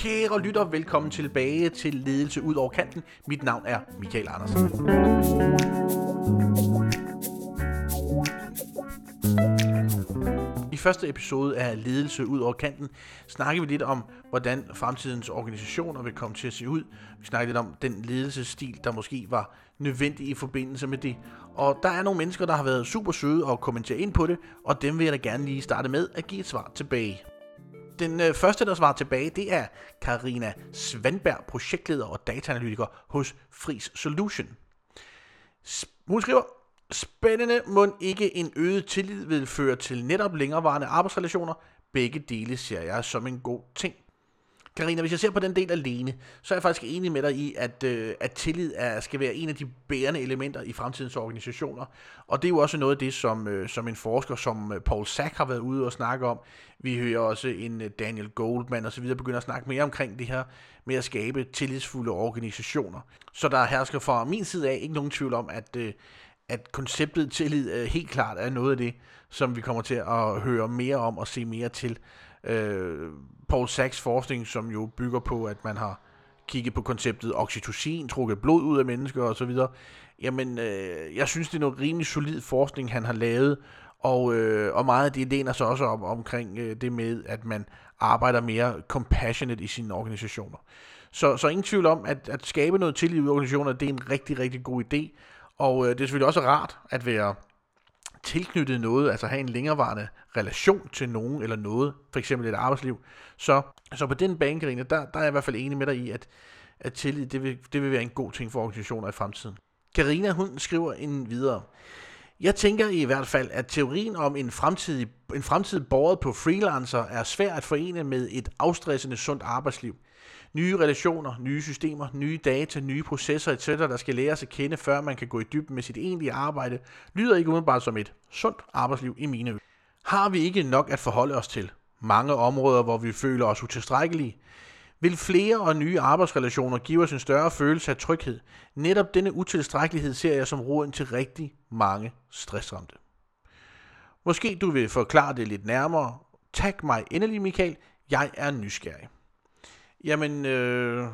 Kære lytter, velkommen tilbage til Ledelse ud over kanten. Mit navn er Michael Andersen. I første episode af Ledelse ud over kanten snakker vi lidt om, hvordan fremtidens organisationer vil komme til at se ud. Vi snakker lidt om den ledelsesstil, der måske var nødvendig i forbindelse med det. Og der er nogle mennesker, der har været super søde og kommentere ind på det, og dem vil jeg da gerne lige starte med at give et svar tilbage. Den øh, første, der svarer tilbage, det er Karina Svandberg, projektleder og dataanalytiker hos Fris Solution. Hun skriver, Spændende må ikke en øget tillid vil føre til netop længerevarende arbejdsrelationer. Begge dele ser jeg som en god ting. Karina, hvis jeg ser på den del alene, så er jeg faktisk enig med dig i, at, øh, at tillid er, skal være en af de bærende elementer i fremtidens organisationer. Og det er jo også noget af det, som, øh, som en forsker som øh, Paul Sack har været ude og snakke om. Vi hører også en øh, Daniel Goldman osv. begynder at snakke mere omkring det her med at skabe tillidsfulde organisationer. Så der hersker fra min side af ikke nogen tvivl om, at, øh, at konceptet tillid øh, helt klart er noget af det, som vi kommer til at høre mere om og se mere til. Øh, Paul Sachs forskning, som jo bygger på, at man har kigget på konceptet oxytocin, trukket blod ud af mennesker osv., jamen, øh, jeg synes, det er noget rimelig solid forskning, han har lavet, og, øh, og meget af det læner sig også om, omkring øh, det med, at man arbejder mere compassionate i sine organisationer. Så, så ingen tvivl om, at, at skabe noget tillid i organisationer, det er en rigtig, rigtig god idé, og øh, det er selvfølgelig også rart at være tilknyttet noget, altså have en længerevarende relation til nogen eller noget, for eksempel et arbejdsliv. Så, så på den bane, Karina, der, der er jeg i hvert fald enig med dig i, at, at tillid, det vil, det vil være en god ting for organisationer i fremtiden. Karina, hun skriver en videre. Jeg tænker i hvert fald, at teorien om en fremtidig, en fremtid borget på freelancer er svær at forene med et afstressende sundt arbejdsliv. Nye relationer, nye systemer, nye data, nye processer etc., der skal læres at kende, før man kan gå i dybden med sit egentlige arbejde, lyder ikke umiddelbart som et sundt arbejdsliv i mine øjne. Har vi ikke nok at forholde os til? Mange områder, hvor vi føler os utilstrækkelige? Vil flere og nye arbejdsrelationer give os en større følelse af tryghed? Netop denne utilstrækkelighed ser jeg som roden til rigtig mange stressramte. Måske du vil forklare det lidt nærmere. Tag mig endelig, Michael. Jeg er nysgerrig. Jamen, øh,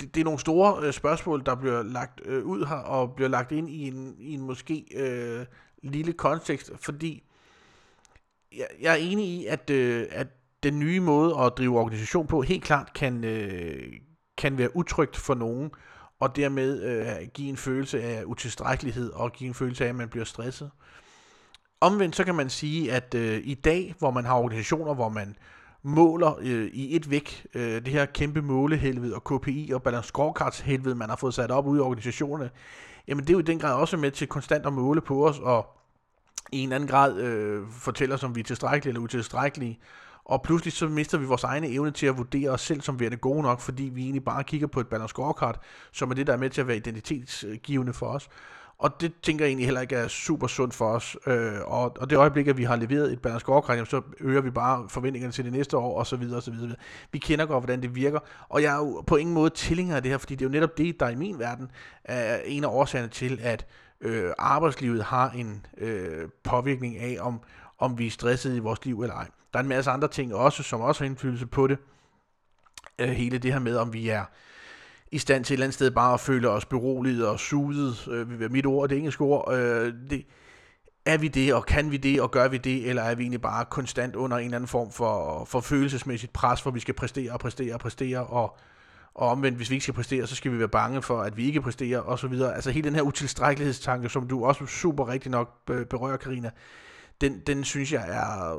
det, det er nogle store øh, spørgsmål, der bliver lagt øh, ud her, og bliver lagt ind i en, i en måske øh, lille kontekst, fordi jeg, jeg er enig i, at, øh, at den nye måde at drive organisation på helt klart kan, øh, kan være utrygt for nogen, og dermed øh, give en følelse af utilstrækkelighed og give en følelse af, at man bliver stresset. Omvendt så kan man sige, at øh, i dag, hvor man har organisationer, hvor man måler øh, i et væk øh, det her kæmpe målehelvede og KPI og balance scorecards helvede, man har fået sat op ude i organisationerne, jamen det er jo i den grad også med til konstant at måle på os og i en anden grad øh, fortæller os, om vi er tilstrækkelige eller utilstrækkelige. Og pludselig så mister vi vores egne evne til at vurdere os selv som værende gode nok, fordi vi egentlig bare kigger på et balance scorecard, som er det, der er med til at være identitetsgivende for os. Og det tænker jeg egentlig heller ikke er super sundt for os. Øh, og, og det øjeblik, at vi har leveret et balanced scorecard, så øger vi bare forventningerne til det næste år, og så videre, og så videre. Vi kender godt, hvordan det virker. Og jeg er jo på ingen måde tilhænger af det her, fordi det er jo netop det, der i min verden er en af årsagerne til, at øh, arbejdslivet har en øh, påvirkning af, om, om vi er stressede i vores liv eller ej. Der er en masse andre ting også, som også har indflydelse på det. Øh, hele det her med, om vi er i stand til et eller andet sted bare at føle os beroliget og suget, øh, mit ord, det engelske ord, øh, det, er vi det, og kan vi det, og gør vi det, eller er vi egentlig bare konstant under en eller anden form for, for følelsesmæssigt pres, hvor vi skal præstere og præstere og præstere, og, og omvendt, hvis vi ikke skal præstere, så skal vi være bange for, at vi ikke præsterer, og så videre. Altså hele den her utilstrækkelighedstanke, som du også super rigtig nok berører, Karina, den, den synes jeg er,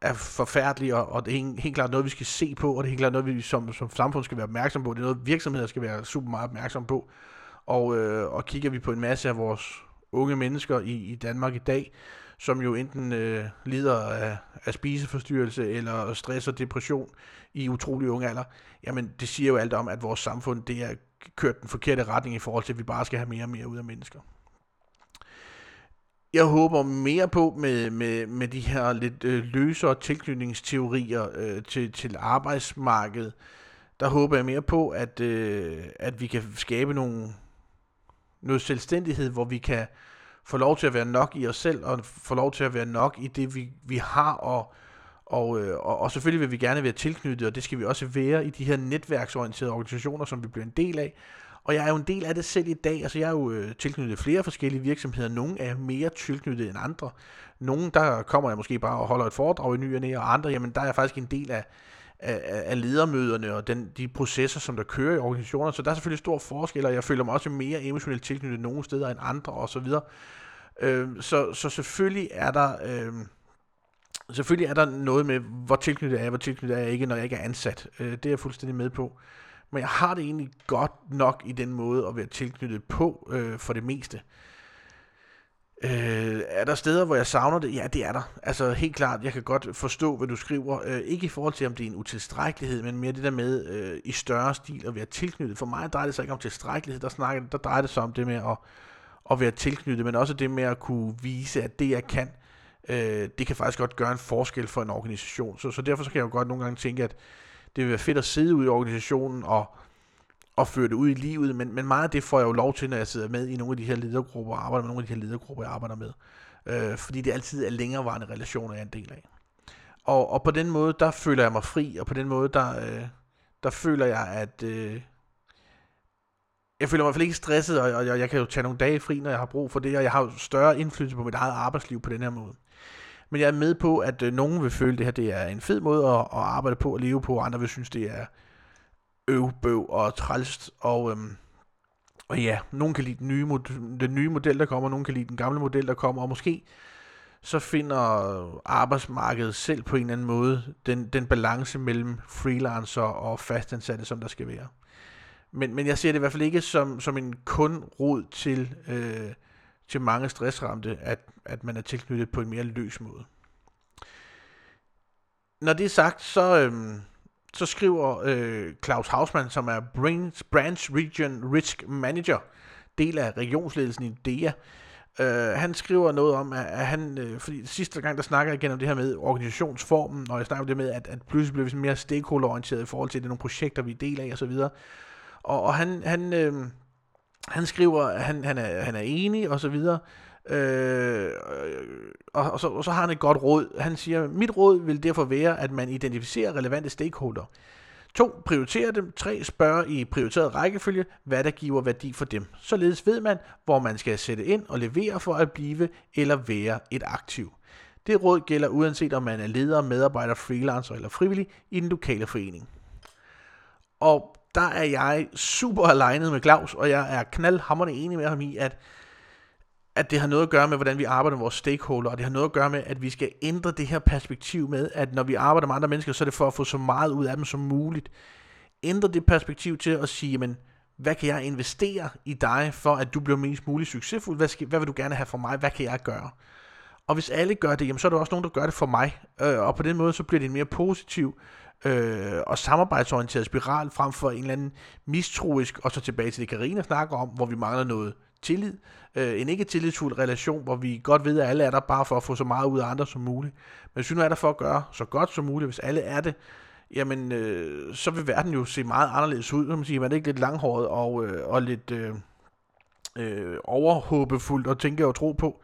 er forfærdelig, og, og det er helt, helt klart noget, vi skal se på, og det er helt klart noget, vi som, som samfund skal være opmærksom på. Det er noget, virksomheder skal være super meget opmærksom på. Og, øh, og kigger vi på en masse af vores unge mennesker i, i Danmark i dag, som jo enten øh, lider af, af spiseforstyrrelse eller stress og depression i utrolig unge alder, jamen det siger jo alt om, at vores samfund det er kørt den forkerte retning i forhold til, at vi bare skal have mere og mere ud af mennesker jeg håber mere på med, med, med de her lidt øh, løsere tilknytningsteorier øh, til, til arbejdsmarkedet. Der håber jeg mere på, at, øh, at vi kan skabe nogle, noget selvstændighed, hvor vi kan få lov til at være nok i os selv, og få lov til at være nok i det, vi, vi har, og, Og, øh, og, og selvfølgelig vil vi gerne være tilknyttet, og det skal vi også være i de her netværksorienterede organisationer, som vi bliver en del af. Og jeg er jo en del af det selv i dag. Altså jeg er jo øh, tilknyttet flere forskellige virksomheder. Nogle er mere tilknyttet end andre. Nogle, der kommer jeg måske bare og holder et foredrag i ny og næ, og andre, jamen der er jeg faktisk en del af, af, af ledermøderne og den, de processer, som der kører i organisationer. Så der er selvfølgelig stor forskel, og jeg føler mig også mere emotionelt tilknyttet nogle steder end andre osv. Øh, så, så selvfølgelig er der... Øh, selvfølgelig er der noget med, hvor tilknyttet er jeg, hvor tilknyttet er jeg ikke, når jeg ikke er ansat. Øh, det er jeg fuldstændig med på. Men jeg har det egentlig godt nok i den måde at være tilknyttet på øh, for det meste. Øh, er der steder, hvor jeg savner det? Ja, det er der. Altså helt klart, jeg kan godt forstå, hvad du skriver. Øh, ikke i forhold til, om det er en utilstrækkelighed, men mere det der med øh, i større stil at være tilknyttet. For mig drejer det sig ikke om tilstrækkelighed, der, snakker, der drejer det sig om det med at, at være tilknyttet, men også det med at kunne vise, at det jeg kan, øh, det kan faktisk godt gøre en forskel for en organisation. Så, så derfor så kan jeg jo godt nogle gange tænke, at det vil være fedt at sidde ud i organisationen og, og føre det ud i livet, men, men meget af det får jeg jo lov til, når jeg sidder med i nogle af de her ledergrupper og arbejder med nogle af de her ledergrupper, jeg arbejder med. Øh, fordi det altid er længerevarende relationer, jeg er en del af. Og, og på den måde, der føler jeg mig fri, og på den måde, der, øh, der føler jeg, at... Øh, jeg føler mig i hvert fald ikke stresset, og, og jeg, jeg kan jo tage nogle dage fri, når jeg har brug for det, og jeg har jo større indflydelse på mit eget arbejdsliv på den her måde. Men jeg er med på, at øh, nogen vil føle, at det her det er en fed måde at, at arbejde på og leve på, og andre vil synes, det er øv, bøv og trælst. Og, øhm, og ja, nogen kan lide den nye, den nye model, der kommer, nogen kan lide den gamle model, der kommer, og måske så finder arbejdsmarkedet selv på en eller anden måde den, den balance mellem freelancer og fastansatte, som der skal være. Men, men jeg ser det i hvert fald ikke som, som en kun rod til, øh, til mange stressramte, at, at man er tilknyttet på en mere løs måde. Når det er sagt, så, øhm, så skriver øh, Claus Hausmann, som er Branch Region Risk Manager, del af regionsledelsen i DEA, øh, han skriver noget om, at, at han, øh, fordi sidste gang, der snakker jeg igen om det her med organisationsformen, og jeg snakker om det med, at, at pludselig bliver vi mere stakeholderorienteret i forhold til, at det er nogle projekter, vi er del af osv., og, og han, han, øh, han skriver, at han, han, er, han er enig og så videre. Øh, og, og, så, og så har han et godt råd. Han siger, mit råd vil derfor være, at man identificerer relevante stakeholder. To, Prioriterer dem. Tre, Spørger i prioriteret rækkefølge, hvad der giver værdi for dem. Således ved man, hvor man skal sætte ind og levere for at blive eller være et aktiv. Det råd gælder uanset om man er leder, medarbejder, freelancer eller frivillig i den lokale forening. Og der er jeg super alignet med Claus, og jeg er knaldhammerende enig med ham i, at, at det har noget at gøre med, hvordan vi arbejder med vores stakeholder, og det har noget at gøre med, at vi skal ændre det her perspektiv med, at når vi arbejder med andre mennesker, så er det for at få så meget ud af dem som muligt. Ændre det perspektiv til at sige, men hvad kan jeg investere i dig, for at du bliver mest muligt succesfuld? Hvad, skal, hvad vil du gerne have for mig? Hvad kan jeg gøre? Og hvis alle gør det, jamen, så er der også nogen, der gør det for mig. Øh, og på den måde, så bliver det en mere positiv øh, og samarbejdsorienteret spiral, frem for en eller anden mistroisk, og så tilbage til det, Karina snakker om, hvor vi mangler noget tillid. Øh, en ikke tillidsfuld relation, hvor vi godt ved, at alle er der bare for at få så meget ud af andre som muligt. Men hvis vi nu er der for at gøre så godt som muligt, hvis alle er det, jamen øh, så vil verden jo se meget anderledes ud. Så man siger, man er ikke lidt langhåret og, øh, og lidt øh, øh, overhåbefuldt og tænke og tro på.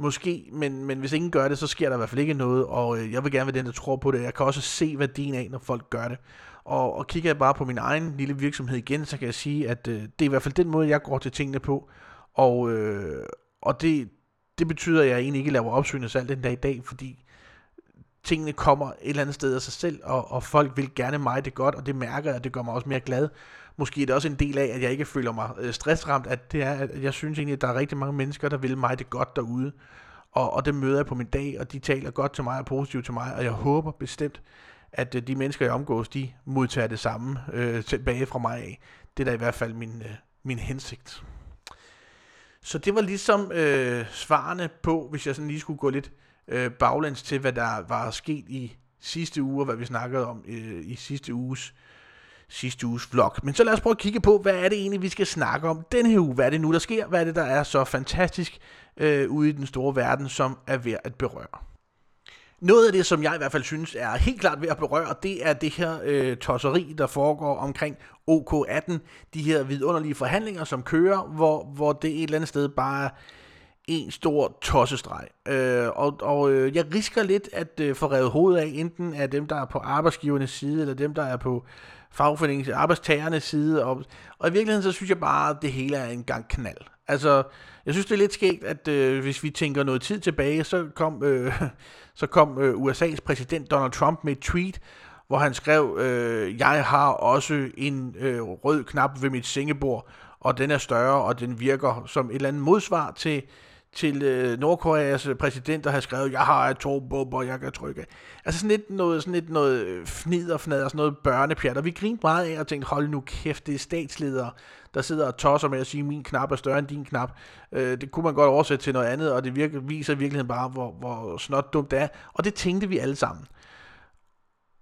Måske, men, men hvis ingen gør det, så sker der i hvert fald ikke noget, og øh, jeg vil gerne være den, der tror på det. Jeg kan også se værdien af, når folk gør det. Og, og kigger jeg bare på min egen lille virksomhed igen, så kan jeg sige, at øh, det er i hvert fald den måde, jeg går til tingene på. Og, øh, og det, det betyder, at jeg egentlig ikke laver opsyn salg den dag i dag, fordi tingene kommer et eller andet sted af sig selv, og, og folk vil gerne mig det godt, og det mærker jeg, og det gør mig også mere glad. Måske er det også en del af, at jeg ikke føler mig øh, stressramt, at det er, at jeg synes egentlig, at der er rigtig mange mennesker, der vil mig det godt derude. Og, og det møder jeg på min dag, og de taler godt til mig og positivt til mig, og jeg håber bestemt, at øh, de mennesker, jeg omgås, de modtager det samme øh, tilbage fra mig af. Det er da i hvert fald min, øh, min hensigt. Så det var ligesom øh, svarene på, hvis jeg sådan lige skulle gå lidt øh, baglæns til, hvad der var sket i sidste uge, og hvad vi snakkede om øh, i sidste uges sidste uges vlog. Men så lad os prøve at kigge på, hvad er det egentlig, vi skal snakke om den her uge? Hvad er det nu, der sker? Hvad er det, der er så fantastisk øh, ude i den store verden, som er ved at berøre? Noget af det, som jeg i hvert fald synes er helt klart ved at berøre, det er det her øh, tosseri, der foregår omkring OK18. De her vidunderlige forhandlinger, som kører, hvor, hvor det et eller andet sted bare en stor tossestreg. Øh, og og øh, jeg risker lidt at øh, få revet hovedet af, enten af dem, der er på arbejdsgivernes side, eller dem, der er på fagforeningens arbejdstagernes side. Og, og i virkeligheden, så synes jeg bare, at det hele er en gang knald. Altså, jeg synes, det er lidt skægt, at øh, hvis vi tænker noget tid tilbage, så kom, øh, så kom øh, USA's præsident Donald Trump med et tweet, hvor han skrev, øh, jeg har også en øh, rød knap ved mit sengebord, og den er større, og den virker som et eller andet modsvar til, til øh, Nordkoreas øh, præsident, der har skrevet, jeg har atombomber, jeg kan trykke. Altså sådan lidt noget, sådan lidt noget øh, fnid og fnad og sådan noget børnepjat, og vi grinte meget af og tænkte, hold nu kæft, det er statsledere, der sidder og tosser med at sige, min knap er større end din knap. Øh, det kunne man godt oversætte til noget andet, og det virker, viser i virkeligheden bare, hvor, hvor snot dumt det er. Og det tænkte vi alle sammen.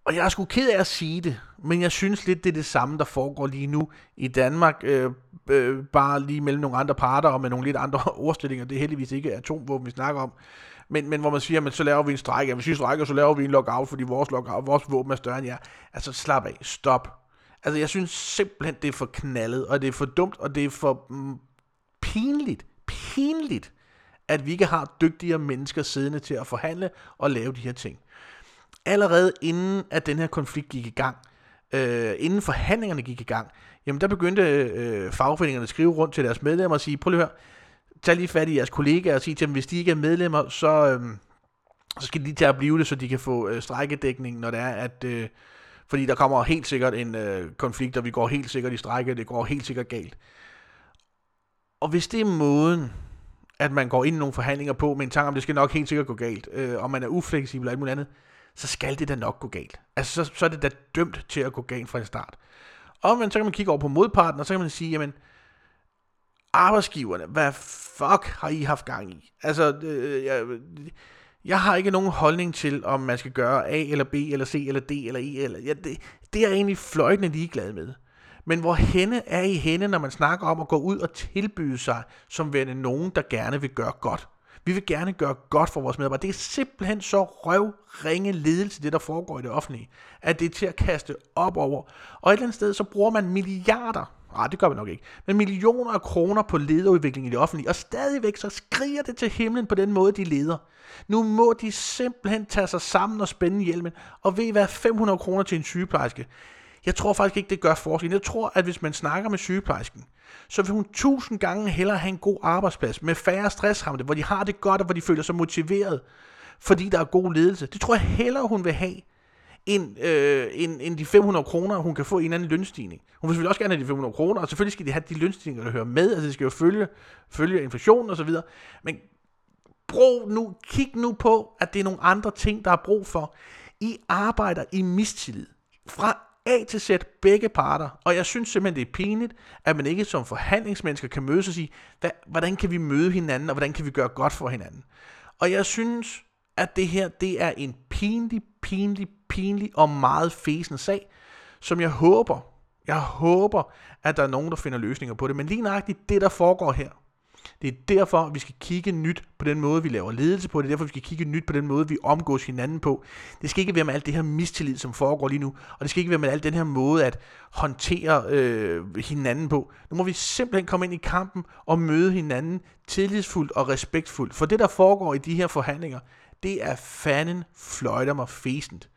Og jeg er sgu ked af at sige det, men jeg synes lidt, det er det samme, der foregår lige nu i Danmark, øh, øh, bare lige mellem nogle andre parter og med nogle lidt andre ordstillinger. Det er heldigvis ikke atomvåben, vi snakker om. Men, men hvor man siger, at så laver vi en strække. Hvis vi strækker, så laver vi en lockout, fordi vores, lockout, vores våben er større end jer. Altså slap af, stop. Altså jeg synes simpelthen, det er for knaldet, og det er for dumt, og det er for mm, pinligt, pinligt, at vi ikke har dygtigere mennesker siddende til at forhandle og lave de her ting allerede inden at den her konflikt gik i gang, øh, inden forhandlingerne gik i gang, jamen der begyndte øh, fagforeningerne at skrive rundt til deres medlemmer og sige, prøv lige at høre, tag lige fat i jeres kollegaer og sige til dem, hvis de ikke er medlemmer, så, øh, så skal de tage at blive det, så de kan få øh, strækkedækning, når det er, at... Øh, fordi der kommer helt sikkert en øh, konflikt, og vi går helt sikkert i strække, det går helt sikkert galt. Og hvis det er måden, at man går ind i nogle forhandlinger på, med en tanke om, det skal nok helt sikkert gå galt, øh, og man er ufleksibel og alt muligt andet, så skal det da nok gå galt. Altså, så, så er det da dømt til at gå galt fra en start. Og men så kan man kigge over på modparten, og så kan man sige, jamen, arbejdsgiverne, hvad fuck har I haft gang i? Altså, øh, jeg, jeg har ikke nogen holdning til, om man skal gøre A eller B eller C eller D eller E. Eller, ja, det, det er jeg egentlig fløjtende ligeglad med. Men hvor henne er I henne, når man snakker om at gå ud og tilbyde sig som værende nogen, der gerne vil gøre godt? Vi vil gerne gøre godt for vores medarbejdere. Det er simpelthen så røvringe ledelse, det der foregår i det offentlige, at det er til at kaste op over. Og et eller andet sted, så bruger man milliarder, nej, det gør man nok ikke, men millioner af kroner på lederudvikling i det offentlige, og stadigvæk så skriger det til himlen på den måde, de leder. Nu må de simpelthen tage sig sammen og spænde hjelmen, og ved hvad 500 kroner til en sygeplejerske. Jeg tror faktisk ikke, det gør forskel. Jeg tror, at hvis man snakker med sygeplejersken, så vil hun tusind gange hellere have en god arbejdsplads med færre stressramte, hvor de har det godt, og hvor de føler sig motiveret, fordi der er god ledelse. Det tror jeg hellere, hun vil have, end, øh, end, end de 500 kroner, hun kan få i en anden lønstigning. Hun vil selvfølgelig også gerne have de 500 kroner, og selvfølgelig skal de have de lønstigninger, der hører med, altså de skal jo følge, følge inflationen osv., men brug nu, kig nu på, at det er nogle andre ting, der er brug for. I arbejder i mistillid. Fra A til Z, begge parter. Og jeg synes simpelthen, det er pinligt, at man ikke som forhandlingsmennesker kan mødes og sige, hvad, hvordan kan vi møde hinanden, og hvordan kan vi gøre godt for hinanden. Og jeg synes, at det her, det er en pinlig, pinlig, pinlig og meget fesen sag, som jeg håber, jeg håber, at der er nogen, der finder løsninger på det. Men lige nøjagtigt det, der foregår her, det er derfor, vi skal kigge nyt på den måde, vi laver ledelse på. Det er derfor, vi skal kigge nyt på den måde, vi omgås hinanden på. Det skal ikke være med alt det her mistillid, som foregår lige nu. Og det skal ikke være med alt den her måde at håndtere øh, hinanden på. Nu må vi simpelthen komme ind i kampen og møde hinanden tillidsfuldt og respektfuldt. For det, der foregår i de her forhandlinger, det er fanden fløjter mig fæsent.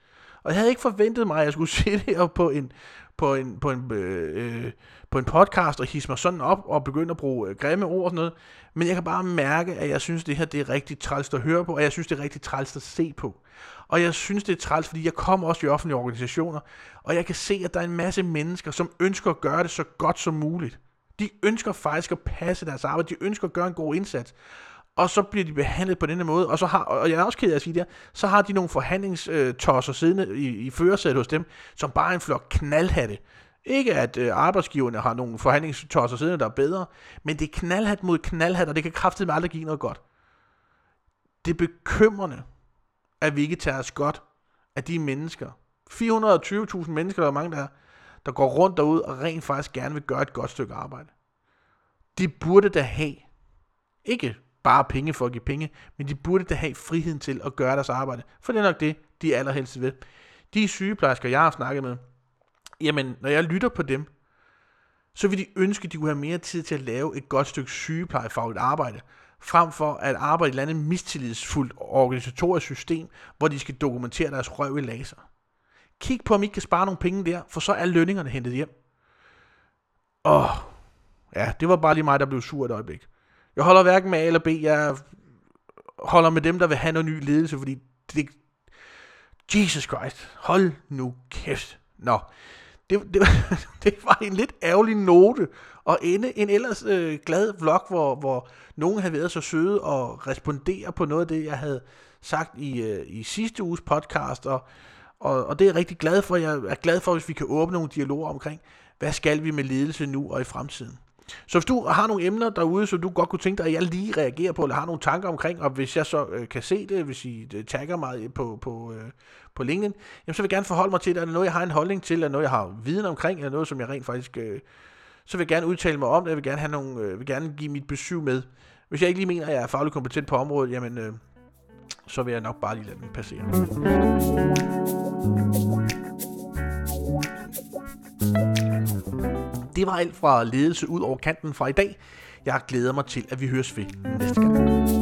Og jeg havde ikke forventet mig, at jeg skulle se det her på en, på en, på en, øh, øh på en podcast og hisse mig sådan op og begynde at bruge øh, grimme ord og sådan noget. Men jeg kan bare mærke, at jeg synes, det her det er rigtig træls at høre på, og jeg synes, det er rigtig træls at se på. Og jeg synes, det er træls, fordi jeg kommer også i offentlige organisationer, og jeg kan se, at der er en masse mennesker, som ønsker at gøre det så godt som muligt. De ønsker faktisk at passe deres arbejde, de ønsker at gøre en god indsats og så bliver de behandlet på denne måde, og så har, og jeg er også ked af at sige det så har de nogle forhandlingstosser siddende i, i førersædet hos dem, som bare er en flok knaldhatte. Ikke at øh, arbejdsgiverne har nogle forhandlingstosser siddende, der er bedre, men det er knaldhat mod knaldhat, og det kan kraftigt med aldrig give noget godt. Det er bekymrende, at vi ikke tager os godt af de mennesker. 420.000 mennesker, der er mange der der går rundt derude og rent faktisk gerne vil gøre et godt stykke arbejde. De burde da have, ikke bare penge for at give penge, men de burde da have friheden til at gøre deres arbejde. For det er nok det, de allerhelst ved. De sygeplejersker, jeg har snakket med, jamen, når jeg lytter på dem, så vil de ønske, at de kunne have mere tid til at lave et godt stykke sygeplejefagligt arbejde, frem for at arbejde i et eller andet mistillidsfuldt organisatorisk system, hvor de skal dokumentere deres røv i laser. Kig på, om I kan spare nogle penge der, for så er lønningerne hentet hjem. Åh, ja, det var bare lige mig, der blev sur et øjeblik. Jeg holder hverken med A eller B, jeg holder med dem, der vil have noget ny ledelse, fordi det, Jesus Christ, hold nu kæft. Nå, det, det, det var en lidt ærgerlig note at ende en ellers øh, glad vlog, hvor, hvor nogen havde været så søde og respondere på noget af det, jeg havde sagt i, øh, i sidste uges podcast, og, og, og det er jeg rigtig glad for. Jeg er glad for, hvis vi kan åbne nogle dialoger omkring, hvad skal vi med ledelse nu og i fremtiden. Så hvis du har nogle emner derude, så du godt kunne tænke dig, at jeg lige reagerer på, eller har nogle tanker omkring, og hvis jeg så øh, kan se det, hvis I øh, tagger mig øh, på, på, øh, på LinkedIn, jamen, så vil jeg gerne forholde mig til det. Er det noget, jeg har en holdning til, eller noget, jeg har viden omkring, eller noget, som jeg rent faktisk... Øh, så vil jeg gerne udtale mig om det, jeg vil gerne, have nogle, øh, vil gerne give mit besøg med. Hvis jeg ikke lige mener, at jeg er fagligt kompetent på området, jamen, øh, så vil jeg nok bare lige lade den passere. Det var alt fra ledelse ud over kanten fra i dag. Jeg glæder mig til, at vi høres ved næste gang.